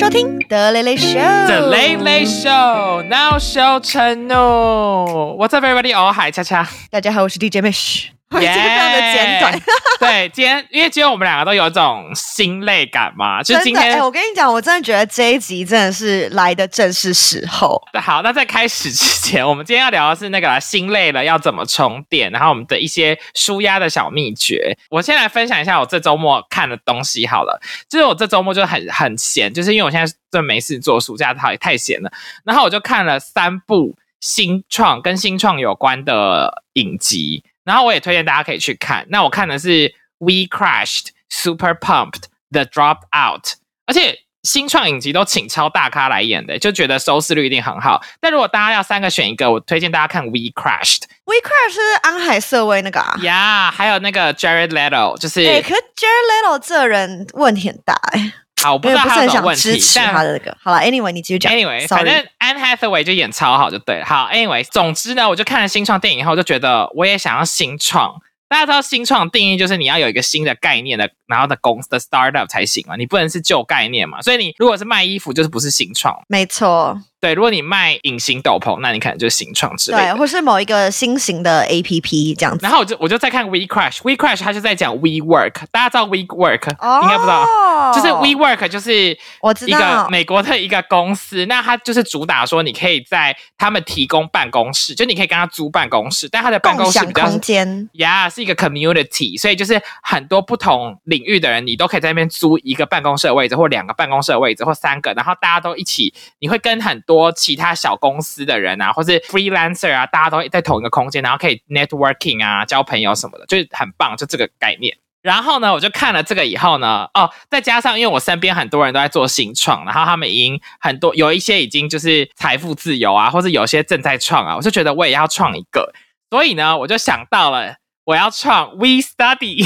收听德雷雷秀。The Late Show now show 承诺。What's up, everybody? 哦，嗨，恰恰，大家好，我是 DJ Mish。我今天非常的简短。对，今天因为今天我们两个都有一种心累感嘛，就是今真的，哎、天我跟你讲，我真的觉得这一集真的是来的正是时候。好，那在开始之前，我们今天要聊的是那个啦心累了要怎么充电，然后我们的一些舒压的小秘诀。我先来分享一下我这周末看的东西好了，就是我这周末就很很闲，就是因为我现在真的没事做，暑假太太闲了，然后我就看了三部新创跟新创有关的影集，然后我也推荐大家可以去看。那我看的是 We Crashed、Super Pumped、The Dropout，而且新创影集都请超大咖来演的，就觉得收视率一定很好。但如果大家要三个选一个，我推荐大家看 We Crashed We Crashed 是安海瑟薇那个啊。呀还有那个 Jared Leto，就是、哎、可是 Jared Leto 这人问题很大哎、好，我不知道他有什么问题，但持他的那个。好了，Anyway，你继续讲。Anyway，Sorry 反正 Anne Hathaway 就演超好就对了。好，Anyway，总之呢，我就看了新创电影以后，就觉得我也想要新创。大家知道新创定义就是你要有一个新的概念的，然后的公司的 startup 才行嘛，你不能是旧概念嘛。所以你如果是卖衣服，就是不是新创。没错，对，如果你卖隐形斗篷，那你可能就是新创之类对，或是某一个新型的 APP 这样子。然后我就我就在看 We Crash，We Crash 它就在讲 We Work，大家知道 We Work、哦应该不知道，就是 We Work 就是我知一个道美国的一个公司，那它就是主打说你可以在他们提供办公室，就你可以跟他租办公室，但他的办公室比较空间。呀是一个 community，所以就是很多不同领域的人，你都可以在那边租一个办公室的位置，或两个办公室的位置，或三个，然后大家都一起，你会跟很多其他小公司的人啊，或是 freelancer 啊，大家都在同一个空间，然后可以 networking 啊，交朋友什么的，就是很棒，就这个概念。然后呢，我就看了这个以后呢，哦，再加上因为我身边很多人都在做新创，然后他们已经很多有一些已经就是财富自由啊，或者有些正在创啊，我就觉得我也要创一个，所以呢，我就想到了我要创 We Study，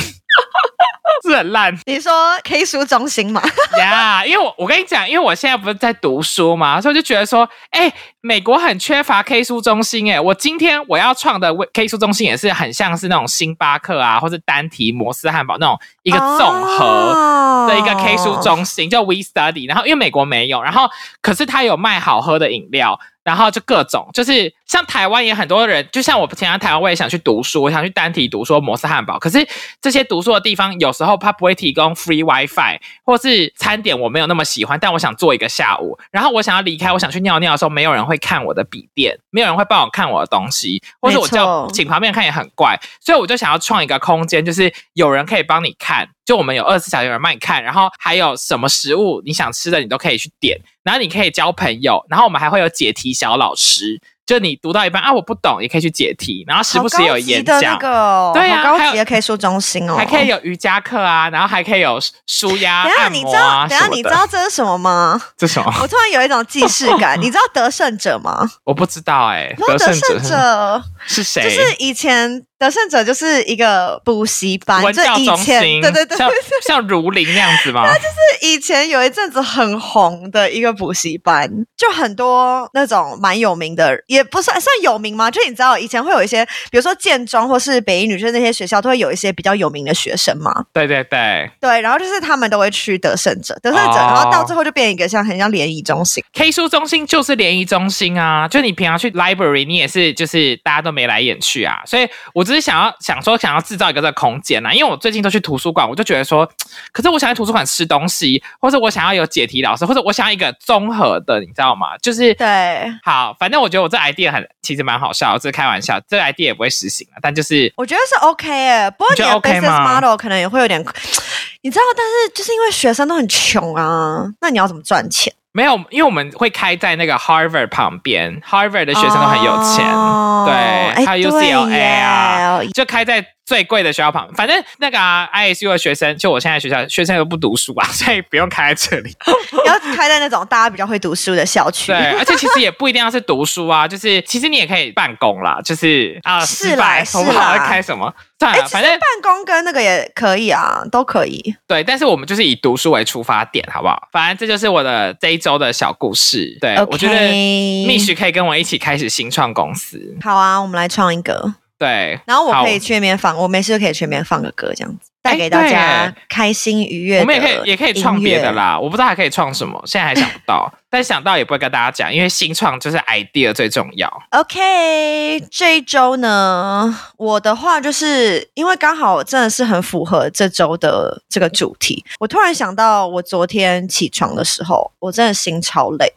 是很烂你说 K 书中心嘛？呀因为我我跟你讲，因为我现在不是在读书嘛，所以我就觉得说，哎，美国很缺乏 K 书中心，哎，我今天我要创的 K 书中心也是很像是那种星巴克啊，或是单体摩斯汉堡那种一个综合。哦的一个 K 书中心叫 We Study，然后因为美国没有，然后可是它有卖好喝的饮料，然后就各种就是像台湾也很多人，就像我前在台湾我也想去读书，我想去单体读书摩斯汉堡，可是这些读书的地方有时候它不会提供 free WiFi，或是餐点我没有那么喜欢，但我想做一个下午，然后我想要离开，我想去尿尿的时候，没有人会看我的笔电，没有人会帮我看我的东西，或者我叫请旁边看也很怪，所以我就想要创一个空间，就是有人可以帮你看，就我们有二十四小时有人帮你看，然后还有什么食物你想吃的你都可以去点，然后你可以交朋友，然后我们还会有解题小老师，就你读到一半啊我不懂也可以去解题，然后时不时有演讲的那。个哦，对啊还有好高级的 K 书中心哦，还可以有瑜伽课啊，然后还可以有舒压等下按你知道，摩啊等下你知道这是什么吗？这什么？我突然有一种既视感。你知道得胜者吗？我不知道哎、得胜者者是谁？就是以前得胜者就是一个补习班，文教中心，前对对对，像像如林那样子吗？是以前有一阵子很红的一个补习班，就很多那种蛮有名的，也不算算有名吗？就你知道以前会有一些，比如说建中或是北一女，就是那些学校都会有一些比较有名的学生嘛。对对对对，然后就是他们都会去得胜者，得胜者，哦然后到最后就变一个像很像联谊中心。，K 书中心就是联谊中心啊，就你平常去 library，你也是就是大家都眉来眼去啊，所以我只是想要想说想要制造一个这个空间啊，因为我最近都去图书馆，我就觉得说，可是我想在图书馆吃东西，或者我想要有解题老师，或者我想要一个综合的，你知道吗？就是对，好，反正我觉得我这 idea 很其实蛮好笑，这是开玩笑，这个 idea 也不会实行了，但就是我觉得是 OK 诶，不过你的 business model 可能也会有点，你知道，但是就是因为学生都很穷啊，那你要怎么赚钱？没有，因为我们会开在那个 Harvard 旁边，Harvard 的学生都很有钱，哦对，哎还有 UCLA 啊，就开在最贵的学校旁。反正那个、啊、ISU 的学生，就我现在学校学生都不读书啊，所以不用开在这里。要开在那种大家比较会读书的校区。对，而且其实也不一定要是读书啊，就是其实你也可以办公啦，就是啊，是啦是我不开什么。算哎，了，其实反正办公跟那个也可以啊，都可以。对，但是我们就是以读书为出发点，好不好？反正这就是我的这一周的小故事。对我觉得蜜许可以跟我一起开始新创公司。好啊，我们来创一个。对，然后我可以去那边放，我没事就可以去那边放个歌，这样子带哎给大家开心愉悦。我们也可以也可以创别的。啦，我不知道还可以创什么，现在还想不到，但想到也不会跟大家讲，因为新创就是 idea 最重要。OK，这一周呢，我的话就是因为刚好真的是很符合这周的这个主题。我突然想到，我昨天起床的时候，我真的心超累。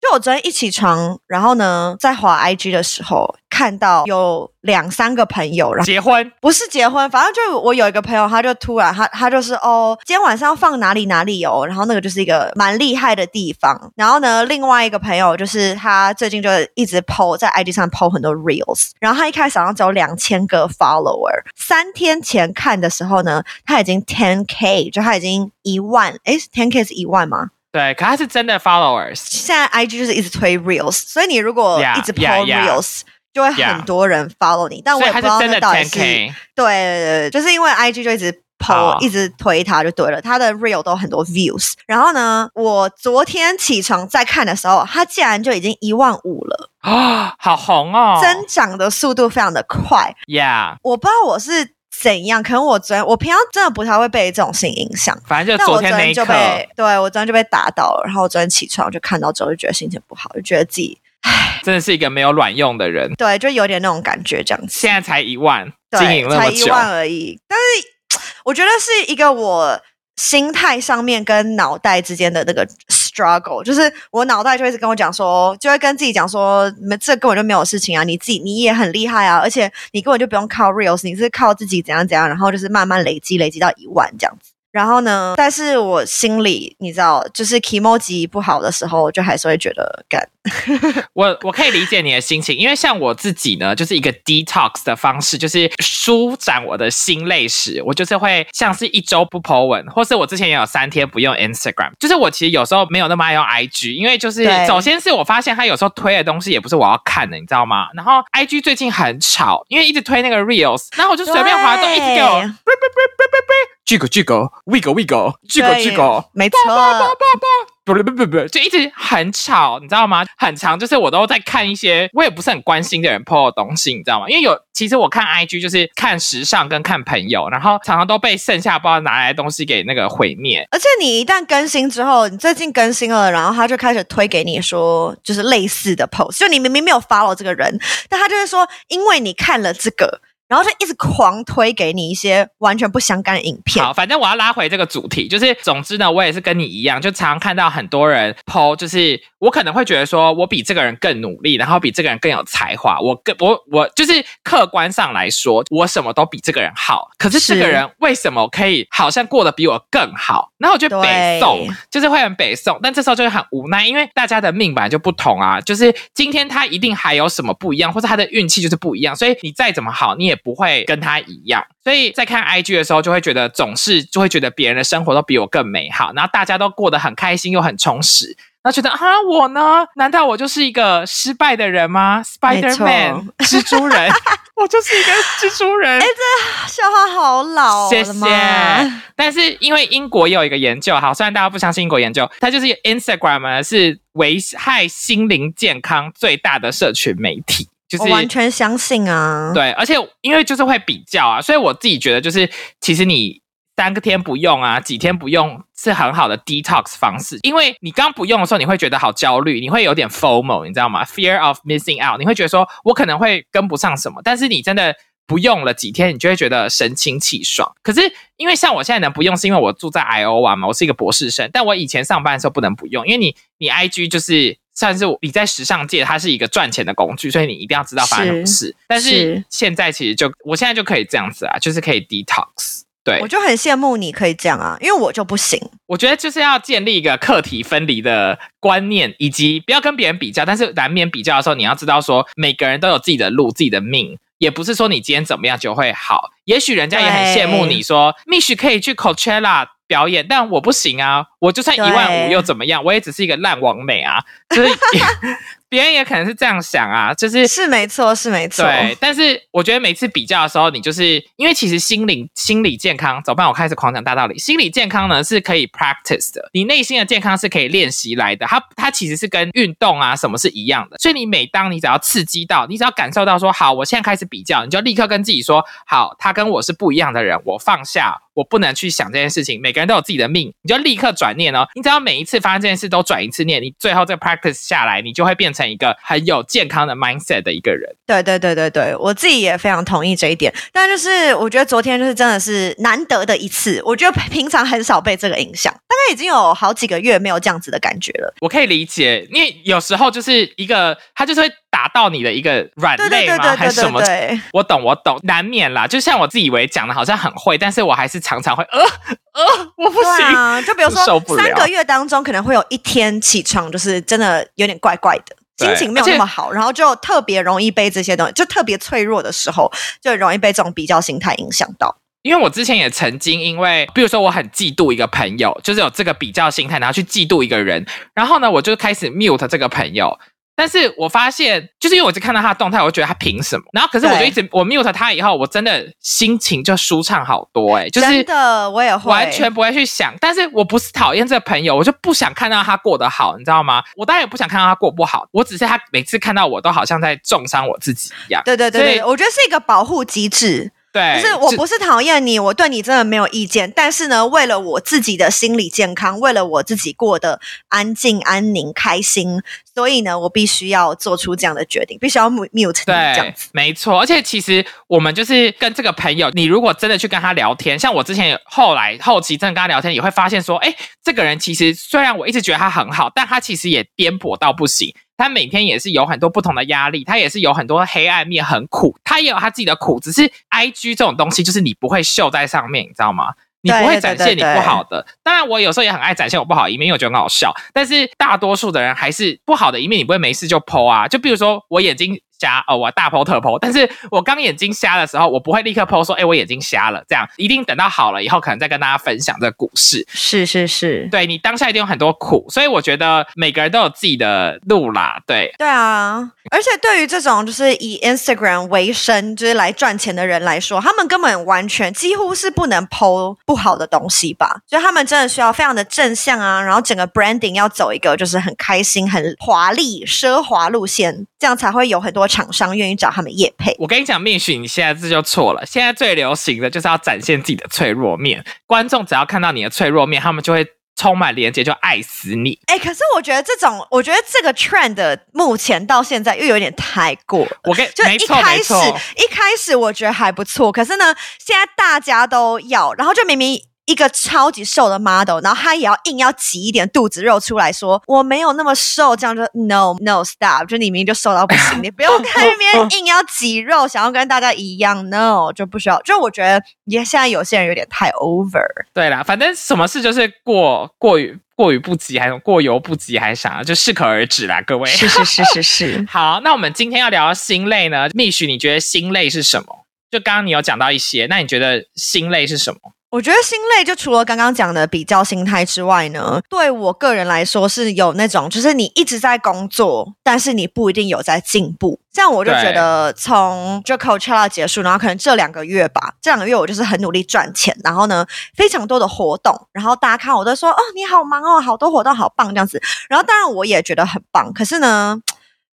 就我昨天一起床，然后呢，在滑 IG 的时候，看到有两三个朋友，然后结婚不是结婚，反正就我有一个朋友，他就突然他他就是哦，今天晚上要放哪里哪里哦，然后那个就是一个蛮厉害的地方。然后呢，另外一个朋友就是他最近就一直 PO 在 IG 上 PO 很多 reels，然后他一开始好像只有两千个 follower，三天前看的时候呢，他已经 ten k，就他已经一万，诶 t e n k 是一万吗？对，可他是真的 followers，现在 IG 就是一直推 reels，所以你如果一直 yeah. reels。就会很多人 follow 你，但我也不知道到底10是。对对对，就是因为 IG 就一直 PO，、好一直推它就对了，它的 Real 都很多 views。然后呢，我昨天起床再看的时候，它竟然就已经一万五了，啊、好红哦！增长的速度非常的快。，Yeah，我不知道我是怎样，可能我昨天我平常真的不太会被这种事情影响。反正就但我昨天那一刻，就被，对我昨天就被打倒了，然后我昨天起床就看到之后就觉得心情不好，就觉得自己真的是一个没有卵用的人。对，就有点那种感觉这样子。现在才一万，经对，营那么久，才一万而已。但是我觉得是一个我心态上面跟脑袋之间的那个 struggle，就是我脑袋就一直跟我讲说，就会跟自己讲说，你们这根本就没有事情啊，你自己你也很厉害啊，而且你根本就不用靠 reels，你是靠自己怎样怎样，然后就是慢慢累积，累积到一万这样子。然后呢，但是我心里你知道，就是 emoji 不好的时候，就还是会觉得干。我我可以理解你的心情，因为像我自己呢，就是一个 detox 的方式，就是舒展我的心累时，我就是会像是一周不 po 文，或是我之前也有三天不用 Instagram，就是我其实有时候没有那么爱用 IG，因为就是首先是我发现他有时候推的东西也不是我要看的，你知道吗？然后 IG 最近很吵，因为一直推那个 reels，然后我就随便滑动一直给我对巨狗巨狗 w i g o 巨狗巨狗。没错，不不不不不，就一直很吵，你知道吗？很长，就是我都在看一些我也不是很关心的人 PO 的东西，你知道吗？因为有其实我看 IG 就是看时尚跟看朋友，然后常常都被剩下不知道拿来的东西给那个毁灭。而且你一旦更新之后，你最近更新了，然后他就开始推给你说，就是类似的 post，就你明明没有 follow 这个人，但他就会说，因为你看了这个，然后就一直狂推给你一些完全不相干的影片。好，反正我要拉回这个主题，就是总之呢，我也是跟你一样，就常常看到很多人 PO，就是我可能会觉得说我比这个人更努力，然后比这个人更有才华，我更我我就是客观上来说，我什么都比这个人好，可是这个人为什么可以好像过得比我更好？然后我就北宋，就是会很北宋，但这时候就会很无奈，因为大家的命本来就不同啊，就是今天他一定还有什么不一样，或者他的运气就是不一样，所以你再怎么好，你也不会跟他一样。所以在看 IG 的时候，就会觉得总是就会觉得别人的生活都比我更美好，然后大家都过得很开心又很充实。然后觉得啊，我呢？难道我就是一个失败的人吗？Spider Man，蜘蛛人，我就是一个蜘蛛人。笑话好老，谢谢。但是因为英国也有一个研究，好，虽然大家不相信英国研究，它就是 Instagram 呢是危害心灵健康最大的社群媒体，就是我完全相信啊。对，而且因为就是会比较啊，所以我自己觉得就是其实你。三个天不用啊，几天不用是很好的 detox 方式，因为你刚不用的时候，你会觉得好焦虑，你会有点 FOMO，你知道吗？Fear of missing out，你会觉得说我可能会跟不上什么，但是你真的不用了几天，你就会觉得神清气爽。可是因为像我现在能不用，是因为我住在 Iowa 嘛，我是一个博士生，但我以前上班的时候不能不用，因为你你 IG 就是。算是你在时尚界，它是一个赚钱的工具，所以你一定要知道发生什么事。但是是现在其实就，我现在就可以这样子啊，就是可以 detox。对我，就很羡慕你可以这样啊，因为我就不行。我觉得就是要建立一个客体分离的观念，以及不要跟别人比较，但是难免比较的时候，你要知道说每个人都有自己的路、自己的命，也不是说你今天怎么样就会好。也许人家也很羡慕你说，Mish 可以去 Coachella 表演，但我不行啊，我就算一万五又怎么样？我也只是一个烂王美啊，就是别人也可能是这样想啊，就是是没错，是没错。对，但是我觉得每次比较的时候，你就是因为其实心灵心理健康，走吧，我开始狂讲大道理。心理健康呢是可以 practice 的，你内心的健康是可以练习来的。它它其实是跟运动啊什么是一样的。所以你每当你只要刺激到，你只要感受到说好，我现在开始比较，你就立刻跟自己说好，他跟我是不一样的人，我放下。我不能去想这件事情，每个人都有自己的命，你就立刻转念哦。你只要每一次发生这件事都转一次念，你最后这 practice 下来，你就会变成一个很有健康的 mindset 的一个人。对对对对对，我自己也非常同意这一点。但就是我觉得昨天就是真的是难得的一次，我觉得平常很少被这个影响，大概已经有好几个月没有这样子的感觉了。我可以理解，因为有时候就是一个，他就是会打到你的一个软肋吗？还是什么？我懂，我懂，难免啦。就像我自以为讲的好像很会，但是我还是。常常会呃呃，我不行。就比如说三个月当中，可能会有一天起床，就是真的有点怪怪的，心情没有那么好，然后就特别容易被这些东西，就特别脆弱的时候，就容易被这种比较心态影响到。因为我之前也曾经因为，比如说我很嫉妒一个朋友，就是有这个比较心态，然后去嫉妒一个人，然后呢，我就开始 mute 这个朋友。但是我发现，就是因为我只看到他的动态，我就觉得他凭什么？然后可是我就一直我 mute 他以后，我真的心情就舒畅好多哎，就是真的我也会完全不会去想。但是我不是讨厌这个朋友，我就不想看到他过得好，你知道吗？我当然也不想看到他过不好，我只是他每次看到我都好像在重伤我自己一样。对对对对，我觉得是一个保护机制。对，就是我不是讨厌你，我对你真的没有意见。但是呢，为了我自己的心理健康，为了我自己过得安静、安宁、开心，所以呢，我必须要做出这样的决定，必须要 mute 这样子。没错，而且其实我们就是跟这个朋友，你如果真的去跟他聊天，像我之前后来后期真的跟他聊天，也会发现说，哎，这个人其实虽然我一直觉得他很好，但他其实也颠簸到不行。他每天也是有很多不同的压力，他也是有很多黑暗面，很苦。他也有他自己的苦，只是 I G 这种东西就是你不会秀在上面，你知道吗？你不会展现你不好的。当然，我有时候也很爱展现我不好一面，因为我觉得很好笑。但是大多数的人还是不好的一面，你不会没事就 PO 啊。就比如说我眼睛。瞎哦，我大剖特剖，但是我刚眼睛瞎的时候，我不会立刻剖说，哎，我眼睛瞎了，这样一定等到好了以后，可能再跟大家分享这个故事。是是是，对你当下一定有很多苦，所以我觉得每个人都有自己的路啦。对对啊，而且对于这种就是以 Instagram 为生，就是来赚钱的人来说，他们根本完全几乎是不能剖不好的东西吧？就他们真的需要非常的正向啊，然后整个 branding 要走一个就是很开心、很华丽、奢华路线，这样才会有很多。厂商愿意找他们叶配，我跟你讲，命许你现在这就错了。现在最流行的就是要展现自己的脆弱面，观众只要看到你的脆弱面，他们就会充满连接，就爱死你。哎，可是我觉得这种，我觉得这个 trend 目前到现在又有点太过。我跟就一开始一开始我觉得还不错，可是呢，现在大家都要，然后就明明。一个超级瘦的 model，然后他也要硬要挤一点肚子肉出来说我没有那么瘦，这样就 no no stop，就你明明就瘦到不行，你不用看那边硬要挤肉，想要跟大家一样，no 就不需要。就我觉得也现在有些人有点太 over。对啦，反正什么事就是过过于过于不及，还是过犹不及，还是啥，就适可而止啦，各位。是是是是是。好，那我们今天要聊心累呢？蜜许，你觉得心累是什么？就刚刚你有讲到一些，那你觉得心累是什么？我觉得心累，就除了刚刚讲的比较心态之外呢，对我个人来说是有那种，就是你一直在工作，但是你不一定有在进步。这样我就觉得，从就 Coachella 结束，然后可能这两个月吧，这两个月我就是很努力赚钱，然后呢，非常多的活动，然后大家看我都说，哦，你好忙哦，好多活动，好棒这样子。然后当然我也觉得很棒，可是呢。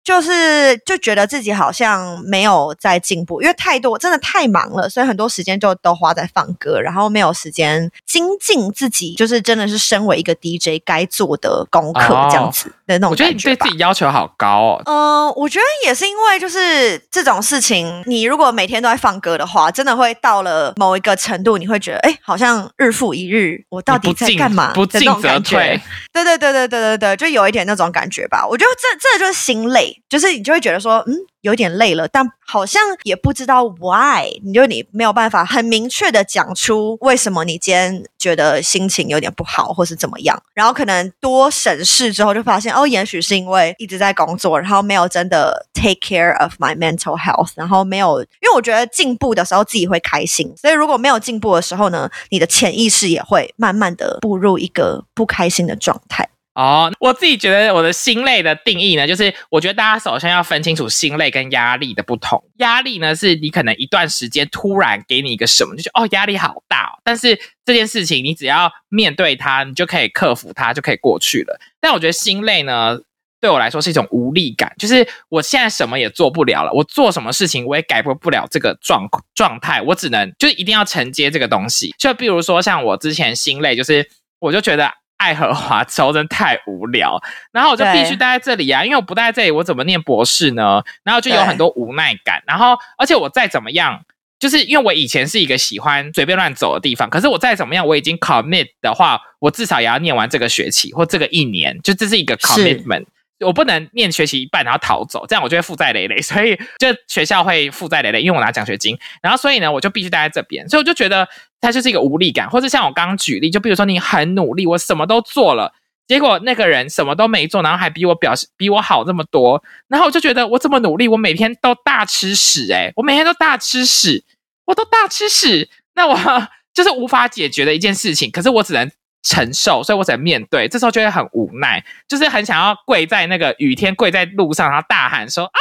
就是就觉得自己好像没有在进步，因为太多真的太忙了，所以很多时间就都花在放歌，然后没有时间精进自己，就是真的是身为一个 DJ 该做的功课这样子的那种。我觉得你对自己要求好高哦。嗯，我觉得也是因为就是这种事情，你如果每天都在放歌的话，真的会到了某一个程度，你会觉得哎，好像日复一日，我到底在干嘛？不进则退。对对对对对对对，就有一点那种感觉吧。我觉得这这就是心累。就是你就会觉得说，嗯。有点累了，但好像也不知道 why，你就你没有办法很明确的讲出为什么你今天觉得心情有点不好，或是怎么样。然后可能多审视之后，就发现哦，也许是因为一直在工作，然后没有真的 take care of my mental health，然后没有，因为我觉得进步的时候自己会开心，所以如果没有进步的时候呢，你的潜意识也会慢慢的步入一个不开心的状态。哦，我自己觉得我的心累的定义呢，就是我觉得大家首先要分清楚心累跟压力的不同。压力呢，是你可能一段时间突然给你一个什么，就觉得哦压力好大哦，但是这件事情你只要面对它，你就可以克服它，就可以过去了。但我觉得心累呢，对我来说是一种无力感，就是我现在什么也做不了了，我做什么事情我也改变不了这个状状态，我只能就一定要承接这个东西。就比如说像我之前心累，就是我就觉得。爱荷华州真太无聊，然后我就必须待在这里啊，因为我不待在这里，我怎么念博士呢？然后就有很多无奈感，然后而且我再怎么样，就是因为我以前是一个喜欢随便乱走的地方，可是我再怎么样，我已经 commit 的话，我至少也要念完这个学期或这个一年，就这是一个 commitment。我不能念学习一半然后逃走，这样我就会负债累累，所以就学校会负债累累，因为我拿奖学金。然后所以呢，我就必须待在这边，所以我就觉得它就是一个无力感，或者像我刚刚举例，就比如说你很努力，我什么都做了，结果那个人什么都没做，然后还比我表现比我好这么多，然后我就觉得我这么努力，我每天都大吃屎，诶我每天都大吃屎，我都大吃屎，那我 就是无法解决的一件事情，可是我只能。承受，所以我只能面对。这时候就会很无奈，就是很想要跪在那个雨天，跪在路上，然后大喊说：“啊！”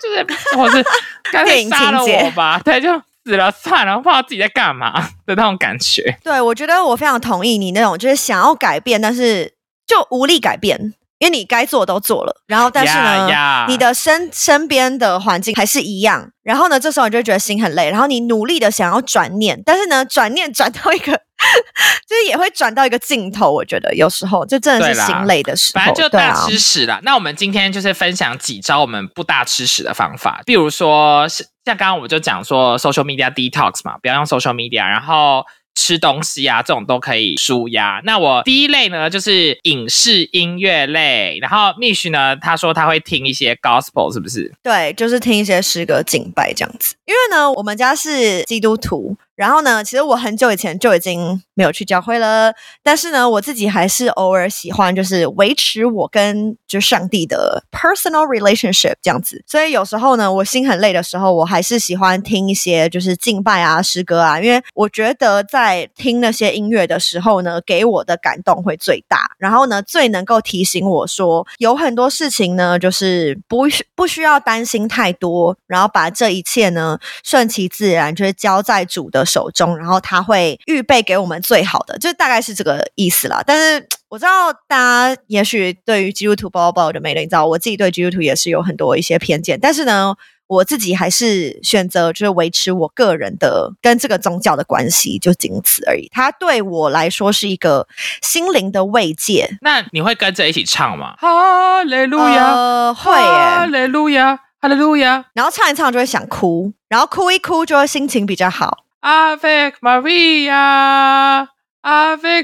就是或是 干脆杀了我吧，对，就死了算了，不知道自己在干嘛的那种感觉。对，我觉得我非常同意你那种，就是想要改变，但是就无力改变。因为你该做都做了，然后但是呢，你的身身边的环境还是一样，然后呢，这时候你就觉得心很累，然后你努力的想要转念，但是呢，转念转到一个，就是也会转到一个尽头。我觉得有时候就真的是心累的时候，反正就大吃屎了。那我们今天就是分享几招我们不大吃屎的方法，比如说像刚刚我们就讲说 social media detox 嘛，不要用 social media，然后。吃东西啊，这种都可以舒压。那我第一类呢，就是影视音乐类。然后 Mish 呢，他说他会听一些 Gospel，是不是？对，就是听一些诗歌敬拜这样子。因为呢，我们家是基督徒。然后呢，其实我很久以前就已经没有去教会了，但是呢，我自己还是偶尔喜欢，就是维持我跟就上帝的 personal relationship 这样子。所以有时候呢，我心很累的时候，我还是喜欢听一些就是敬拜啊、诗歌啊，因为我觉得在听那些音乐的时候呢，给我的感动会最大。然后呢，最能够提醒我说，有很多事情呢，就是不需不需要担心太多，然后把这一切呢顺其自然，就是交在主的。手中，然后他会预备给我们最好的，就大概是这个意思啦。但是 我知道大家也许对于基督徒包包的魅力，你知道我自己对基督徒也是有很多一些偏见。但是呢，我自己还是选择就是维持我个人的跟这个宗教的关系，就仅此而已。它对我来说是一个心灵的慰藉。那你会跟着一起唱吗？哈利路亚，会耶，哈利路亚，哈利路亚。然后唱一唱就会想哭，然后哭一哭就会心情比较好。Ave Maria，Ave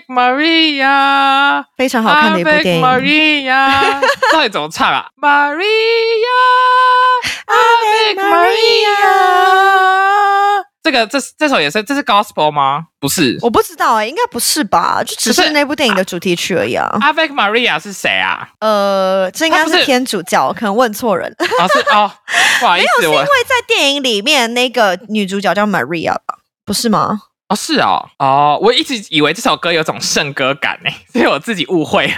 Maria，非常好看的一部电影。Maria，到底怎么唱啊？Maria，Ave Maria，这个这这首也是这是 Gospel 吗？不是，我不知道哎，应该不是吧？就只是那部电影的主题曲而已啊。Ave Maria 是谁啊？呃，这应该是天主教，可能问错人。哦，是哦，不好意思，没有，是因为在电影里面那个女主角叫 Maria 吧。不是吗？哦，是哦，哦，我一直以为这首歌有种圣歌感呢，所以我自己误会了。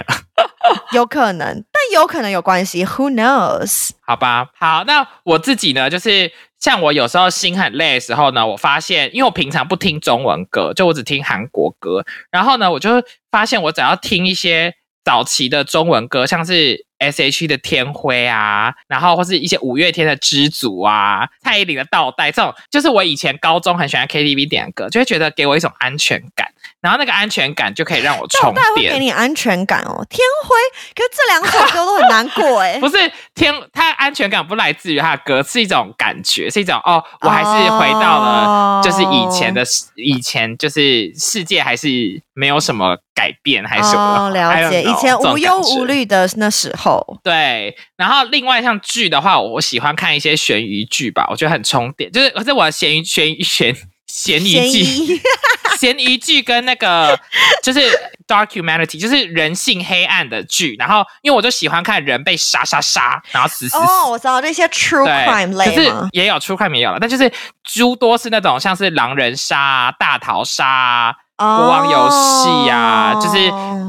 有可能，但有可能有关系，Who knows？好吧，好，那我自己呢，就是像我有时候心很累的时候呢，我发现，因为我平常不听中文歌，就我只听韩国歌，然后呢，我就发现我只要听一些早期的中文歌，像是。S.H.E 的天灰啊，然后或是一些五月天的知足啊，蔡依林的倒带，这种就是我以前高中很喜欢 K.T.V 点的歌，就会觉得给我一种安全感，然后那个安全感就可以让我充电。会给你安全感哦，天灰，可是这两首歌都很难过哎。不是天，它安全感不来自于它的歌，是一种感觉，是一种哦，我还是回到了就是以前的以前，就是世界还是没有什么改变，还是什么？了解，以前无忧无虑的那时候。对，然后另外像剧的话，我喜欢看一些悬疑剧吧，我觉得很充电。就是，可是我悬疑悬疑悬悬疑剧，悬疑剧跟那个就是 documentary，就是人性黑暗的剧。然后，因为我就喜欢看人被杀杀杀，然后死死。哦，我知道那些 true crime 类，可是也有 true crime 也有了，但就是诸多是那种像是狼人杀、大逃杀。国王游戏呀、哦就是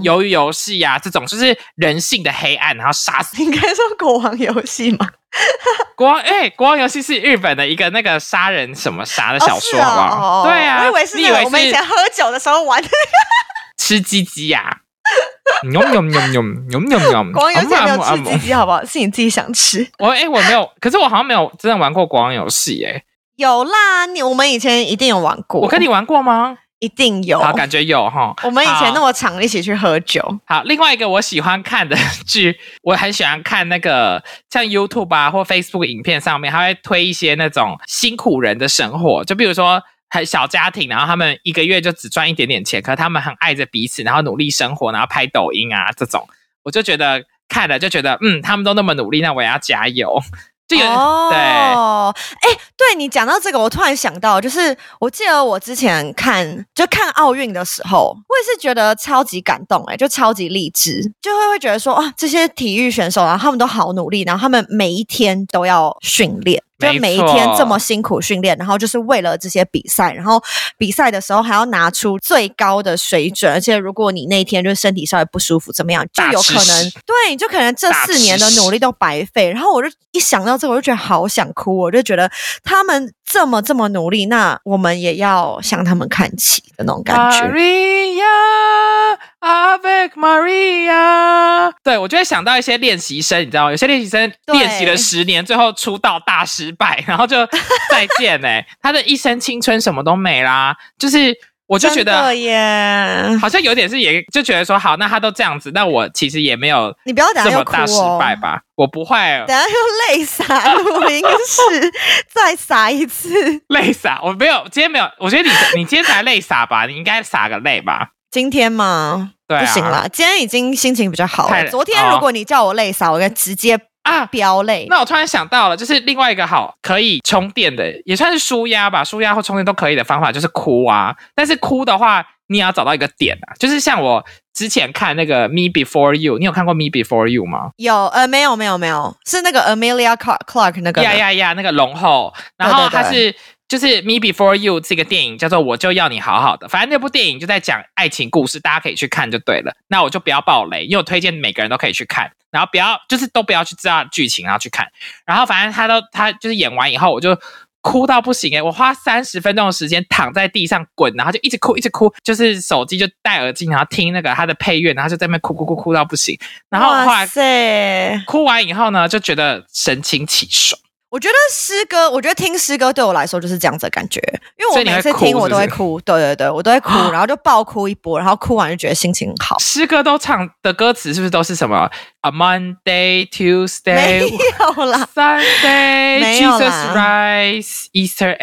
鱿鱼游戏呀、这种就是人性的黑暗，然后杀死 应该说国王游戏嘛，国王。哎、国王游戏是日本的一个那个杀人什么杀的小说，好不好？哦对啊，我以为是你以为那个我们以前喝酒的时候玩的 吃鸡鸡呀？牛牛牛牛牛牛牛！国王游戏，没有吃鸡鸡，好不好？是你自己想吃。我哎、我没有，可是我好像没有真的玩过国王游戏哎。有啦，你我们以前一定有玩过，我跟你玩过吗？一定有。好，感觉有哈。我们以前那么么常一起去喝酒，好。另外一个我喜欢看的剧，我很喜欢看那个像 YouTube 啊或 Facebook 影片上面，他会推一些那种辛苦人的生活，就比如说。很小家庭，然后他们一个月就只赚一点点钱，可是他们很爱着彼此，然后努力生活，然后拍抖音啊这种，我就觉得看了就觉得，嗯，他们都那么努力，那我也要加油。就有、对，哦，哎，对你讲到这个，我突然想到，就是我记得我之前看就看奥运的时候，我也是觉得超级感动，哎，就超级励志，就会会觉得说，哇，这些体育选手，然后他们都好努力，然后他们每一天都要训练。就每一天这么辛苦训练，然后就是为了这些比赛，然后比赛的时候还要拿出最高的水准，而且如果你那一天就是身体稍微不舒服，怎么样，就有可能屎对，就可能这四年的努力都白费。然后我就一想到这个，我就觉得好想哭，我就觉得他们这么这么努力，那我们也要向他们看齐的那种感觉。Maria avec Maria，对我就会想到一些练习生，你知道吗？有些练习生练习了十年，最后出道大失败，然后就再见哎、他的一生青春什么都没啦。就是我就觉得耶，好像有点是也就觉得说，好，那他都这样子，那我其实也没有你不要等下又哭这么大失哦，败吧？我不会等下又泪洒录音室，再洒一次。泪洒，我没有，今天没有，我觉得你你今天才泪洒吧，你应该洒个泪吧？今天吗？对啊，不行啦，今天已经心情比较好了。昨天哦如果你叫我泪洒，我应该直接啊，飙泪。那我突然想到了，就是另外一个好可以充电的，也算是舒压吧，舒压或充电都可以的方法，就是哭啊。但是哭的话，你也要找到一个点啊。就是像我之前看那个《Me Before You》，你有看过《Me Before You》吗？有呃，没有没有没有，是那个 Amelia Clark 那个呀呀呀，那个龙后，然后对对它是就是《Me Before You》这个电影叫做《我就要你好好的》，反正那部电影就在讲爱情故事，大家可以去看就对了。那我就不要爆雷，因为我推荐每个人都可以去看，然后不要就是都不要去知道剧情，然后去看。然后反正他都他就是演完以后，我就。哭到不行诶、我花三十分钟的时间躺在地上滚，然后就一直哭，一直哭，就是手机就戴耳机，然后听那个他的配乐，然后就在那边哭哭哭哭到不行。然后后哇来塞！哭完以后呢，就觉得神清气爽。我觉得诗歌，我觉得听诗歌对我来说就是这样子的感觉，因为我每次听我哭是不是？都会哭，对对对，我都会哭，然后就爆哭一波，然后哭完就觉得心情很好。诗歌都唱的歌词是不是都是什么 A，Monday、Tuesday，没有啦，Sunday, 没有 Jesus 啦。Rise, Easter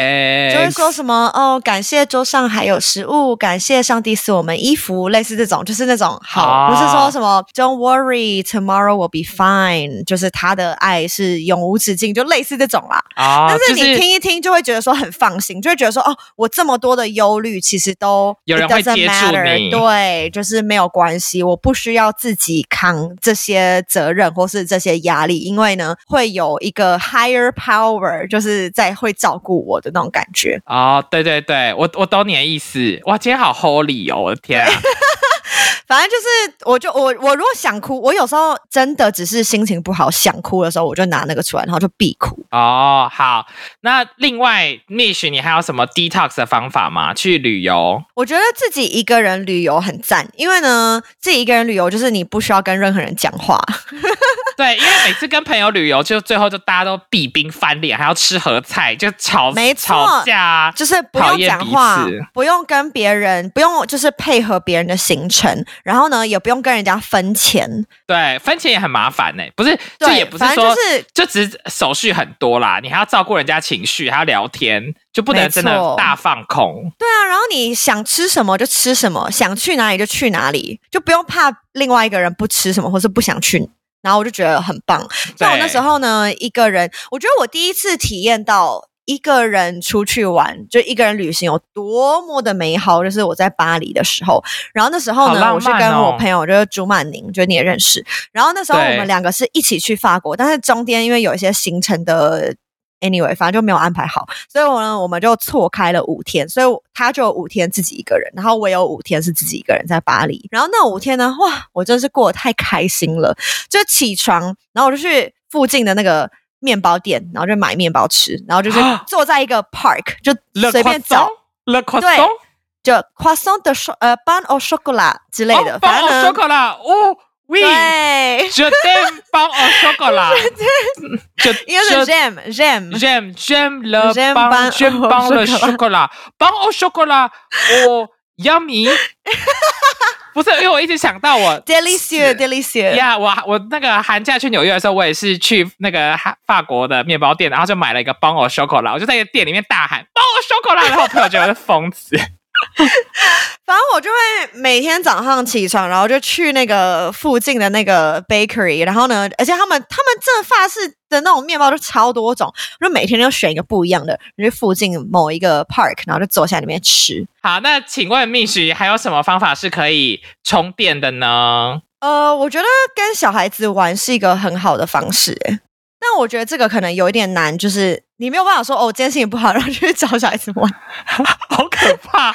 就会 egg？说什么哦，感谢桌上还有食物，感谢上帝赐我们衣服，类似这种，就是那种好，哦不是说什么 Don't worry, tomorrow will be fine，就是他的爱是永无止境，就类似这种啦。啊但是你听一听，就会觉得说很放心，就会觉得说哦，我这么多的忧虑，其实都有人会接住你。对，就是没有关系，我不需要自己扛这些责任或是这些压力，因为呢，会有一个 higher power，就是在会照顾我的那种感觉。哦，对对对，我我懂你的意思。哇，今天好 holy 哦，我的天！反正就是，我就我我如果想哭，我有时候真的只是心情不好想哭的时候，我就拿那个出来，然后就必哭。哦，好，那另外 Mish，你还有什么 detox 的方法吗？去旅游？我觉得自己一个人旅游很赞，因为呢，自己一个人旅游就是你不需要跟任何人讲话，对，因为每次跟朋友旅游，就最后就大家都避冰翻脸，还要吃合菜，就吵没吵架啊，就是不用讲话此，不用跟别人，不用就是配合别人的行程，然后呢，也不用跟人家分钱。对，分钱也很麻烦呢、不是，对就也不是说，就是就只是手续很多啦，你还要照顾人家情绪，还要聊天，就不能真的大放空。对啊，然后你想吃什么就吃什么，想去哪里就去哪里，就不用怕另外一个人不吃什么或是不想去。然后我就觉得很棒。像我那时候呢，一个人，我觉得我第一次体验到一个人出去玩，就一个人旅行有多么的美好。就是我在巴黎的时候，然后那时候呢，我是跟我朋友就是朱曼宁，就你也认识。然后那时候我对们两个是一起去法国，但是中间因为有一些行程的。Anyway，反正就没有安排好，所以我呢，我们就错开了五天，所以他就有五天自己一个人，然后我有五天是自己一个人在巴黎。然后那五天呢，哇，我真是过得太开心了，就起床，然后我就去附近的那个面包店，然后就买面包吃，然后就是坐在一个 park 就随便？找，Le 对就 croissant 的 ch 呃 ban au chocolat 之类的，反正呢 chocolat，哦，oui。对，Je t'aime pain au chocolat. Je, j'aime, j'aime le J'aime pain, pain j'aime au pain le chocolat. Pain au chocolat. Oh, yummy. 不是，因为我一直想到我 delicious delicious，呀我我那个寒假去纽约的时候，我也是去那个哈法国的面包店，然后就买了一个 b o n o chocolat，我就在店里面大喊 b o n o chocolat，然后我朋友觉得我是疯子。反正我就会每天早上起床，然后就去那个附近的那个 bakery，然后呢，而且他们他们这法式的那种面包就超多种，就每天都选一个不一样的，就去附近某一个 park，然后就坐下里面吃。好，那请问蜜许还有什么方法是可以充电的呢？呃，我觉得跟小孩子玩是一个很好的方式，但我觉得这个可能有一点难，就是你没有办法说哦，我今天心情不好，然后就去找小孩子玩。好可怕！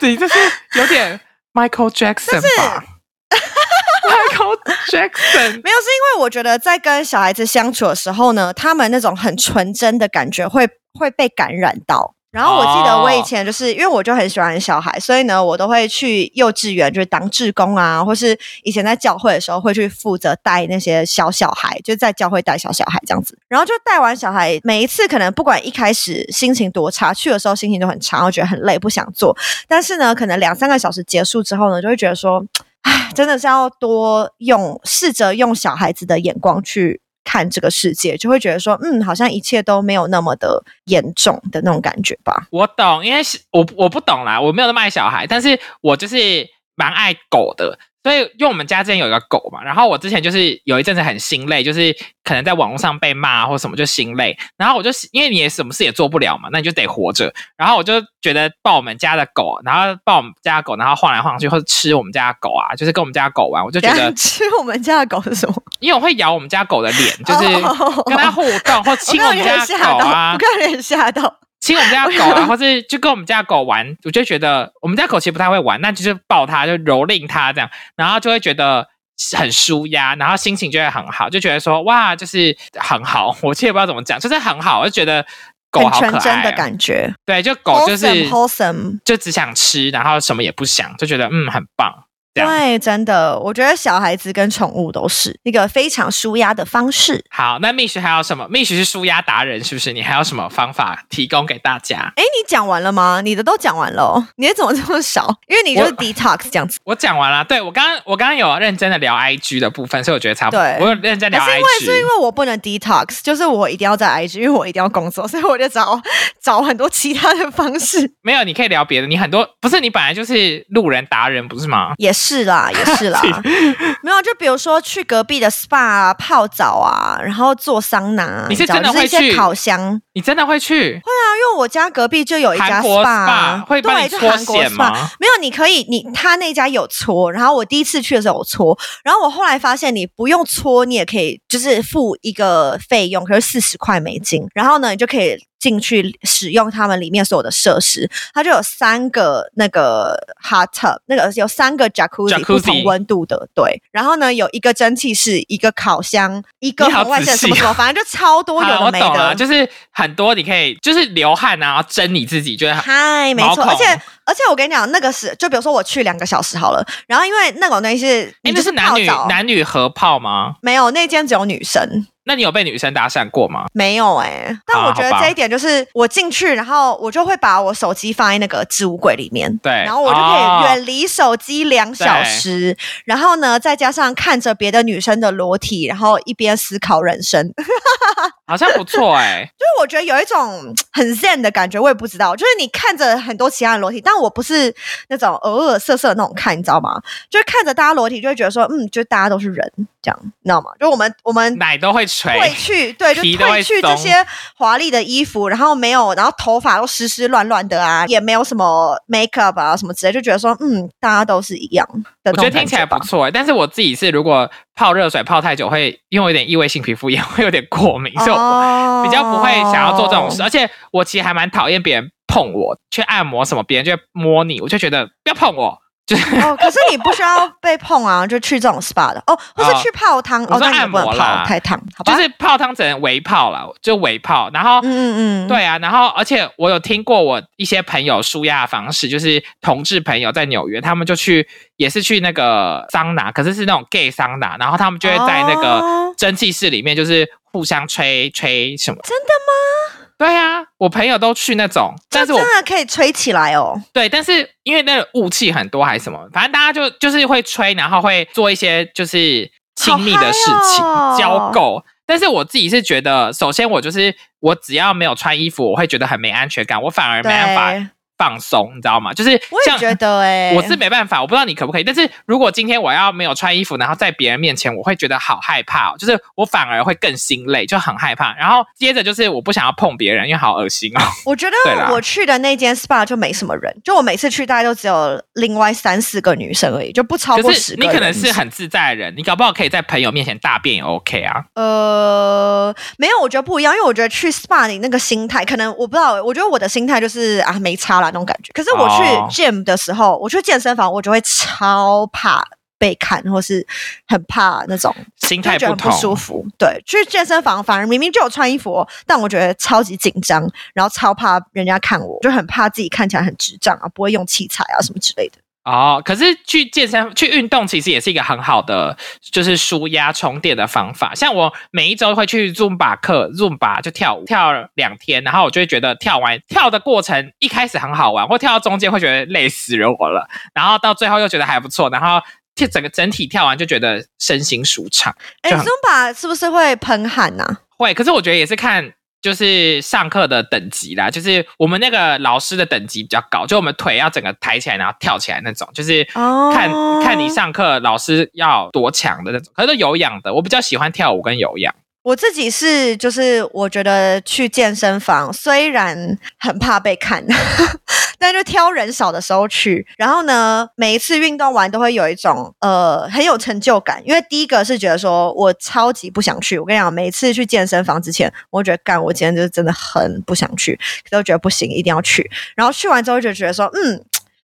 你这是有点 Michael Jackson 吧？Michael Jackson 没有，是因为我觉得在跟小孩子相处的时候呢，他们那种很纯真的感觉会会被感染到。然后我记得我以前就是、因为我就很喜欢小孩，所以呢，我都会去幼稚园就是当志工啊，或是以前在教会的时候会去负责带那些小小孩，就在教会带小小孩这样子。然后就带完小孩，每一次可能不管一开始心情多差，去的时候心情都很差，我觉得很累，不想做。但是呢，可能两三个小时结束之后呢，就会觉得说，唉，真的是要多用，试着用小孩子的眼光去看这个世界，就会觉得说，嗯，好像一切都没有那么的严重的那种感觉吧。我懂，因为我我不懂啦，我没有那么爱小孩，但是我就是蛮爱狗的。所以，因为我们家之前有一个狗嘛，然后我之前就是有一阵子很心累，就是可能在网络上被骂或什么就心累，然后我就因为你也什么事也做不了嘛，那你就得活着，然后我就觉得抱我们家的狗，然后抱我们家的狗，然后晃来晃去或者吃我们家的狗啊，就是跟我们家的狗玩，我就觉得，吃我们家的狗是什么？因为我会咬我们家狗的脸，就是哦跟它互动或亲我们家的狗啊我，刚刚有点吓到。亲我们家狗啊，或是就跟我们家狗玩，我就觉得我们家狗其实不太会玩，那就是抱它，就蹂躏它这样，然后就会觉得很舒压，然后心情就会很好，就觉得说哇，就是很好。我其实也不知道怎么讲，就是很好，我就觉得狗很好可爱、纯真的啊。感觉，对，就狗就是 wholesome。就只想吃，然后什么也不想，就觉得嗯很棒。对，真的，我觉得小孩子跟宠物都是一个非常舒压的方式。好，那蜜许还有什么？蜜许是舒压达人，是不是？你还有什么方法提供给大家？哎，你讲完了吗？你的都讲完了哦，你的怎么这么少？因为你就是 detox 这样子。我讲完了，对我刚刚我刚刚有认真的聊 IG 的部分，所以我觉得差不多。对我有认真聊可是 IG，因为是因为我不能 detox，就是我一定要在 IG，因为我一定要工作，所以我就找找很多其他的方式。没有，你可以聊别的。你很多不是你本来就是路人达人，不是吗？也是啦，也是啦，没有，就比如说去隔壁的 SPA 啊泡澡啊，然后做桑拿啊，你是知道真的会去就是一些烤箱。你真的会去？会啊，因为我家隔壁就有一家 SPA，啊 SPA 会对，就搓韩国 SPA。吗？没有，你可以，你他那家有搓，然后我第一次去的时候有搓，然后我后来发现你不用搓，你也可以就是付一个费用，可是四十块美金，然后呢，你就可以进去使用他们里面所有的设施，它就有三个那个 hot tub，那个有三个 jacuzzi, 不同温度的，对，然后呢有一个蒸汽室，一个烤箱，一个红外线什么什么，反正就超多有好，的没的。就是很多你可以就是流汗啊，然后蒸你自己，就是嗨，没错，而且而且我跟你讲，那个是就比如说我去两个小时好了，然后因为那种东西是哎，你就是男女，男女合泡吗？没有那间只有女生，那你有被女生搭讪过吗？没有哎、但我觉得这一点就是我进去，然后我就会把我手机放在那个置物柜里面。对，然后我就可哦以远离手机两小时，然后呢，再加上看着别的女生的裸体，然后一边思考人生，就 是好像不错哎。我觉得有一种很 zen 的感觉，我也不知道，就是你看着很多其他的裸体，但我不是那种偶尔色色的那种看，你知道吗？就是看着大家裸体，就会觉得说，嗯，就大家都是人，这样，你知道吗？就我们我们奶都会垂，褪去，对，就褪去这些华丽的衣服，然后没有，然后头发都湿湿乱乱的啊，也没有什么 makeup 啊什么之类，就觉得说，嗯，大家都是一样的我觉得听起来不错欸，但是我自己是如果泡热水泡太久会，因为我有点异位性皮肤也，会有点过敏，所以我哦比较不会想要做这种事。而且我其实还蛮讨厌别人碰我，去按摩什么，别人就会摸你，我就觉得不要碰我。就是哦，可是你不需要被碰啊，就去这种 SPA 的哦，或是哦去泡汤哦，按摩啦泡太烫，好吧？就是泡汤只能微泡了，就微泡，然后。嗯嗯嗯，对啊，然后而且我有听过我一些朋友舒压的方式，就是同志朋友在纽约，他们就去也是去那个桑拿，可是是那种 gay 桑拿，然后他们就会在那个哦蒸汽室里面，就是互相吹吹什么。真的吗？对啊，我朋友都去那种，但是我这真的可以吹起来哦。对，但是因为那个雾气很多还是什么，反正大家就就是会吹，然后会做一些就是亲密的事情，哦交媾。但是我自己是觉得，首先我就是我只要没有穿衣服，我会觉得很没安全感，我反而没办法对，放松，你知道吗？就是我也像觉得哎、我是没办法，我不知道你可不可以。但是如果今天我要没有穿衣服，然后在别人面前，我会觉得好害怕、哦，就是我反而会更心累，就很害怕。然后接着就是我不想要碰别人，因为好恶心哦。我觉得我去的那间 SPA 就没什么人，就我每次去大概都只有另外三四个女生而已，就不超过十个人。可能是很自在的人，你搞不好可以在朋友面前大便也 OK 啊。呃，没有，我觉得不一样，因为我觉得去 SPA 你那个心态，可能我不知道，我觉得我的心态就是啊没差啦那种感觉。可是我去哦 gym 的时候，我去健身房，我就会超怕被看，或是很怕那种心就觉很态不同，不舒服。对，去健身房反而明明就有穿衣服、哦，但我觉得超级紧张，然后超怕人家看我，就很怕自己看起来很智障啊，不会用器材啊什么之类的。哦，可是去健身、去运动，其实也是一个很好的，就是舒压充电的方法。像我每一周会去 Zumba 课，Zumba 就跳舞，跳两天，然后我就会觉得跳完跳的过程一开始很好玩，或跳到中间会觉得累死人我了，然后到最后又觉得还不错，然后跳整个整体跳完就觉得身心舒畅。哎就很，Zumba 是不是会喷汗呐、会，可是我觉得也是看就是上课的等级啦，就是我们那个老师的等级比较高，就我们腿要整个抬起来，然后跳起来那种，就是哦看、看你上课老师要多强的那种。可是有氧的，我比较喜欢跳舞跟有氧。我自己是，就是我觉得去健身房虽然很怕被看，但就挑人少的时候去。然后呢，每一次运动完都会有一种呃很有成就感，因为第一个是觉得说我超级不想去。我跟你讲，每次去健身房之前，我觉得干我今天就是真的很不想去，都觉得不行，一定要去。然后去完之后就觉得说，嗯。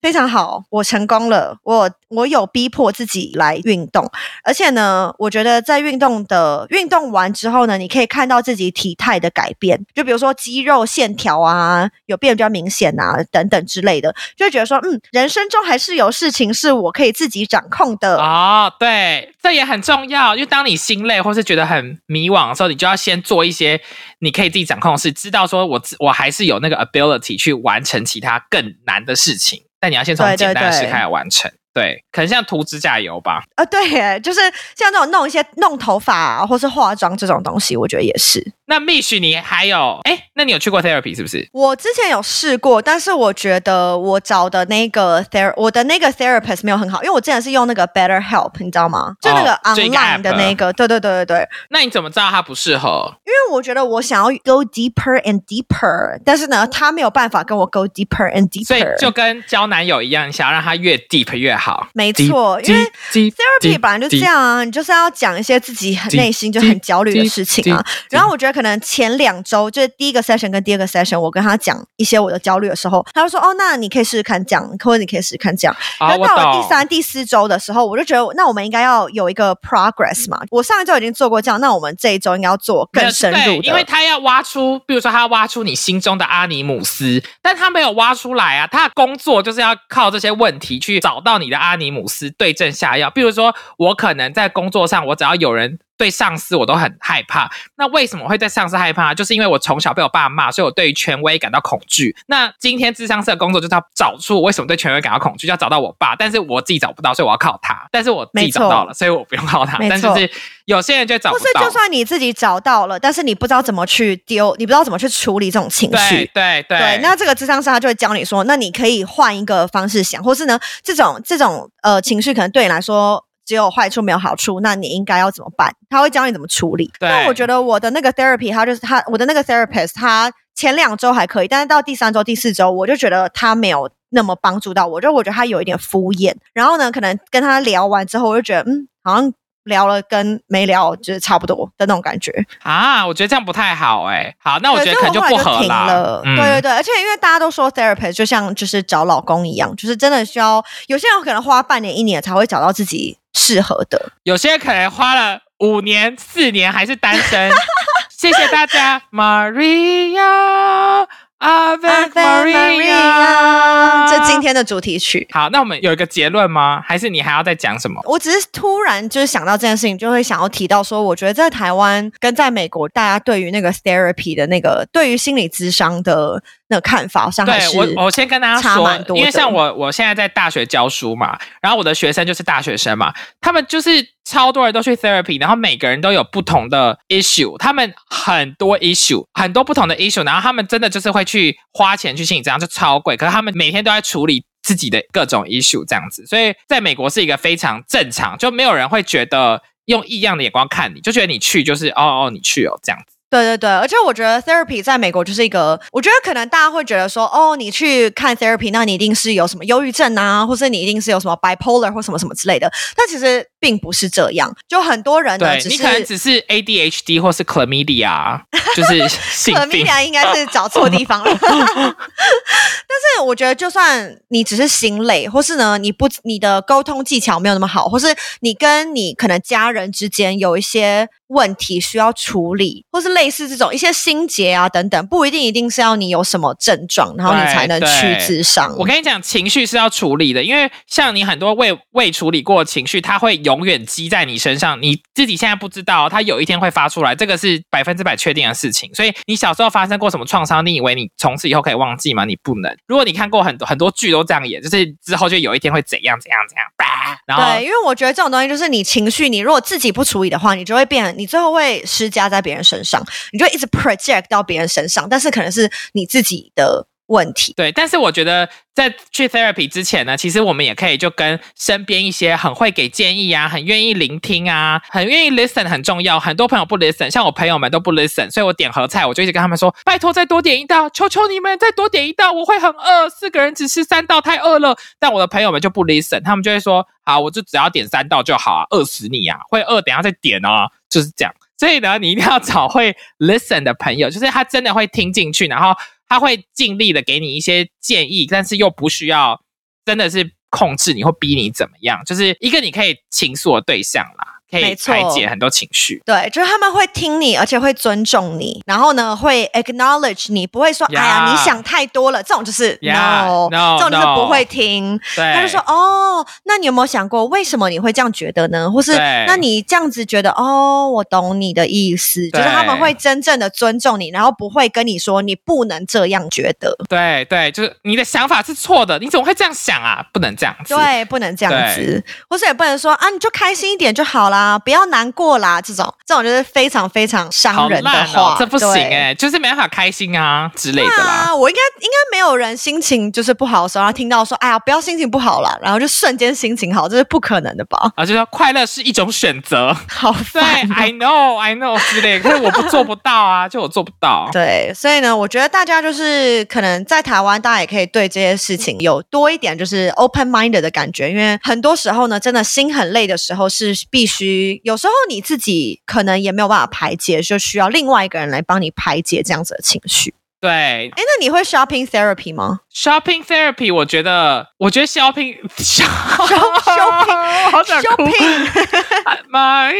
非常好，我成功了，我我有逼迫自己来运动，而且呢，我觉得在运动的运动完之后呢，你可以看到自己体态的改变，就比如说肌肉线条啊，有变比较明显啊，等等之类的，就会觉得说，嗯，人生中还是有事情是我可以自己掌控的。哦，对，这也很重要，因为当你心累或是觉得很迷惘的时候，你就要先做一些你可以自己掌控的事，知道说我我还是有那个 ability 去完成其他更难的事情，但你要先从简单的事开始完成。对，可能像涂指甲油吧。啊，对耶，就是像这种弄一些弄头发、啊、或是化妆这种东西，我觉得也是。那 Mish，你还有哎，那你有去过 therapy 是不是？我之前有试过，但是我觉得我找的那个 ther 我的那个 therapist 没有很好，因为我之前是用那个 Better Help，你知道吗？就那个 online 的那个，对对对对对。那你怎么知道它不适合？因为我觉得我想要 go deeper and deeper，但是呢，他没有办法跟我 go deeper and deeper 所以。就跟交男友一样，你想要让他越 deep 越好。没错，因为 therapy 本来就这样啊，你就是要讲一些自己很内心就很焦虑的事情啊。然后我觉得可能前两周就是第一个 session 跟第二个 session，我跟他讲一些我的焦虑的时候，他就说哦，那你可以试试看这样，或者你可以试试看这样。哦，然后到了第。三、第四周的时候，我就觉得那我们应该要有一个 progress 嘛。我上一周已经做过这样，那我们这一周应该要做更深入，的，因为他要挖出，比如说他要挖出你心中的阿尼姆斯，但他没有挖出来啊。他的工作就是要靠这些问题去找到你的阿尼姆斯，对症下药。比如说，我可能在工作上，我只要有人对上司我都很害怕。那为什么会对上司害怕？就是因为我从小被我爸骂，所以我对于权威感到恐惧。那今天智商社的工作就是要找出我为什么对权威感到恐惧，就要找到我爸，但是我自己找不到，所以我要靠他。但是我自己找到了，所以我不用靠他。但就是有些人就找不到。不是就算你自己找到了，但是你不知道怎么去丢，你不知道怎么去处理这种情绪对。对对对，那这个智商社他就会教你说，那你可以换一个方式想，或是呢，这种这种呃情绪可能对你来说只有坏处没有好处，那你应该要怎么办？他会教你怎么处理。对那我觉得我的那个 therapy，他就是他我的那个 therapist，他前两周还可以，但是到第三周、第四周，我就觉得他没有那么帮助到我，就我觉得他有一点敷衍。然后呢，可能跟他聊完之后，我就觉得嗯，好像聊了跟没聊就是差不多的那种感觉。啊，我觉得这样不太好哎、好，那我觉得可能就停合啦。了。嗯对对对，而且因为大家都说 therapist 就像就是找老公一样，就是真的需要有些人可能花半年一年才会找到自己适合的。有些可能花了五年、四年还是单身。谢谢大家，Maria。Ave Maria，这今天的主题曲。好，那我们有一个结论吗？还是你还要再讲什么？我只是突然就是想到这件事情，就会想要提到说，我觉得在台湾跟在美国，大家对于那个 therapy 的那个对于心理咨商的那个看法，好像对我，我先跟大家说因为像我，我现在在大学教书嘛，然后我的学生就是大学生嘛，他们就是超多人都去 therapy，然后每个人都有不同的 issue，他们很多 issue，很多不同的 issue，然后他们真的就是会去花钱去心理治疗，就超贵，可是他们每天都在处理。自己的各种 issue 这样子，所以在美国是一个非常正常，就没有人会觉得用异样的眼光看你，就觉得你去就是哦哦你去哦这样子。对对对，而且我觉得 therapy 在美国就是一个，我觉得可能大家会觉得说，哦，你去看 therapy，那你一定是有什么忧郁症啊，或是你一定是有什么 bipolar 或什么什么之类的。但其实并不是这样，就很多人呢，只是对你可能只是 ADHD 或是 chlamydia，就是 chlamydia 应该是找错地方了。但是我觉得，就算你只是心累，或是呢，你不你的沟通技巧没有那么好，或是你跟你可能家人之间有一些问题需要处理，或是类似这种一些心结啊等等，不一定一定是要你有什么症状，然后你才能去对咨商。我跟你讲，情绪是要处理的，因为像你很多未未处理过的情绪，它会永远积在你身上，你自己现在不知道，它有一天会发出来，这个是百分之百确定的事情。所以你小时候发生过什么创伤，你以为你从此以后可以忘记吗？你不能。如果你看过很多很多剧都这样演，就是之后就有一天会怎样怎样怎样，叭，然后对，因为我觉得这种东西就是你情绪，你如果自己不处理的话，你就会变，你最后会施加在别人身上，你就一直 project 到别人身上，但是可能是你自己的问题。对，但是我觉得在去 therapy 之前呢，其实我们也可以就跟身边一些很会给建议啊、很愿意聆听啊、很愿意 listen 很重要。很多朋友不 listen，像我朋友们都不 listen，所以我点盒菜，我就一直跟他们说：拜托再多点一道，求求你们再多点一道，我会很饿，四个人只吃三道太饿了。但我的朋友们就不 listen，他们就会说：好，我就只要点三道就好啊，饿死你啊，会饿等下再点哦，就是这样。所以呢，你一定要找会 listen 的朋友，就是他真的会听进去，然后他会尽力的给你一些建议，但是又不需要真的是控制你或逼你怎么样，就是一个你可以倾诉的对象啦，可以没错排解很多情绪。对，就是他们会听你，而且会尊重你，然后呢，会 acknowledge 你，不会说哎呀你想太多了，这种就是 no, 这种就是不会听。对，他就说哦，那你有没有想过为什么你会这样觉得呢？或是那你这样子觉得哦，我懂你的意思，就是他们会真正的尊重你，然后不会跟你说你不能这样觉得，对对，就是你的想法是错的，你怎么会这样想啊？不能这样子。对，不能这样子，或是也不能说啊，你就开心一点就好啦，不要难过啦，这种这种就是非常非常伤人的话，哦，这不行对哎、就是没办法开心啊之类的啦。啊，我应该应该没有人心情就是不好的时候，然后听到说，哎呀，不要心情不好了，然后就瞬间心情好，这是不可能的吧？啊，就说快乐是一种选择。好对烦哦、，I know, I know 之类的，可是我不做不到啊，就我做不到。对，所以呢，我觉得大家就是可能在台湾，大家也可以对这些事情有多一点就是 open minded 的感觉，因为很多时候呢，真的心很累的时候是必须，有时候你自己可能也没有办法排解，就需要另外一个人来帮你排解这样子的情绪。对哎，那你会 shopping therapy 吗？，shopping therapy，我觉得，我觉得 shopping shopping 好想哭 shopping 玛利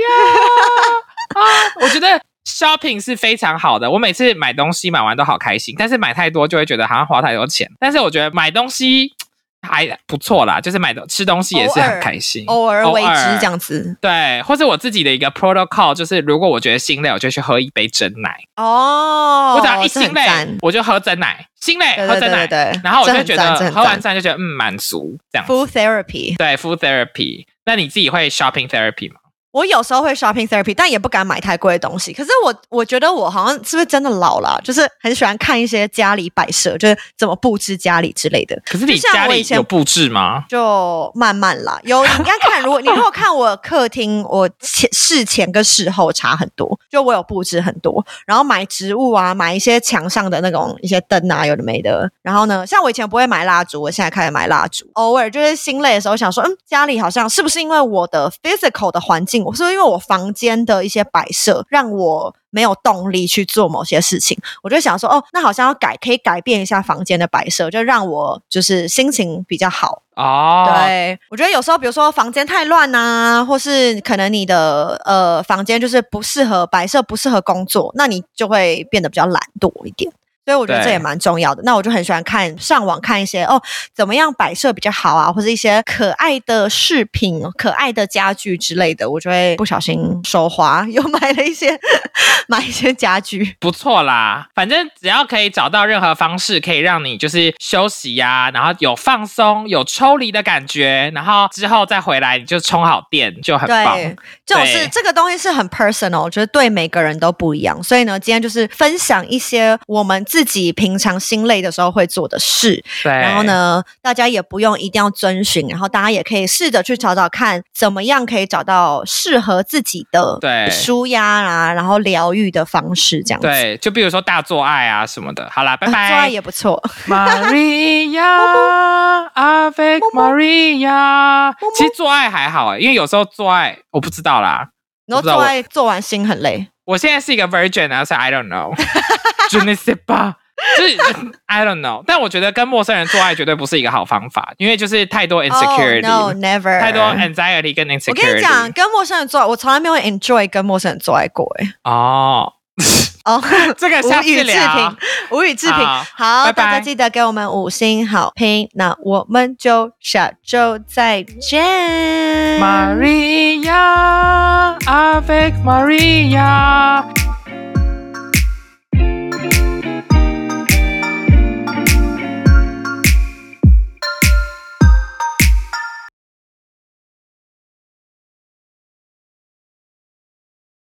亚啊，我觉得 shopping 是非常好的。我每次买东西买完都好开心，但是买太多就会觉得好像花太多钱。但是我觉得买东西还不错啦，就是买的吃东西也是很开心，偶尔为之这样。子对，或是我自己的一个 protocol 就是，如果我觉得心累，我就去喝一杯真奶。哦。我只要一心累，我就喝真奶，心累喝真奶，对然后我就觉得喝完赞赞就觉得嗯满足这样子。full therapy。对，full therapy。那你自己会 shopping therapy 吗？我有时候会 shopping therapy，但也不敢买太贵的东西。可是我我觉得我好像是不是真的老了，就是很喜欢看一些家里摆设，就是怎么布置家里之类的。可是你家里有布置吗？就慢慢啦，有你应该看，如果你如果看我客厅，我前事前跟事后差很多，就我有布置很多，然后买植物啊，买一些墙上的那种一些灯啊，有的没的。然后呢，像我以前不会买蜡烛，我现在开始买蜡烛。偶尔就是心累的时候，想说，嗯，家里好像是不是因为我的 physical 的环境，我是因为我房间的一些摆设让我。没有动力去做某些事情，我就想说，哦，那好像要改，可以改变一下房间的摆设，就让我就是心情比较好。哦，对，我觉得有时候，比如说房间太乱呐、或是可能你的呃房间就是不适合摆设，不适合工作，那你就会变得比较懒惰一点。所以我觉得这也蛮重要的。那我就很喜欢看上网看一些哦，怎么样摆设比较好啊，或者一些可爱的饰品、可爱的家具之类的，我就会不小心手滑，又买了一些买一些家具。不错啦，反正只要可以找到任何方式可以让你就是休息呀、然后有放松、有抽离的感觉，然后之后再回来你就充好电，就很棒。对，这种是这个东西是很 personal，我觉得对每个人都不一样。所以呢，今天就是分享一些我们自己平常心累的时候会做的事。对，然后？呢，大家也不用一定要遵循，然后大家也可以试着去找找看，怎么样可以找到适合自己的对舒压啊，然后疗愈的方式，这样子。对，就比如说大做爱啊什么的。好啦，拜啊做爱。也不错。Maria，Avec Maria。其实做爱还好哎，因为有时候做爱我不知道啦。然后做爱做完心很累。我现在是一个 virgin 啊，所以 I don't pas，就是 I don't know。但我觉得跟陌生人做爱绝对不是一个好方法，因为就是太多 insecurity，、Oh, no, never. 太多 anxiety 跟 insecurity。我跟你讲，跟陌生人做爱，我从来没有 enjoy 跟陌生人做爱过。哎，哦，哦，这个下无语置次聊评。，无语置评。好好，拜拜大家记得给我们五星好评，那我们就下周再见。Maria，Avec Maria。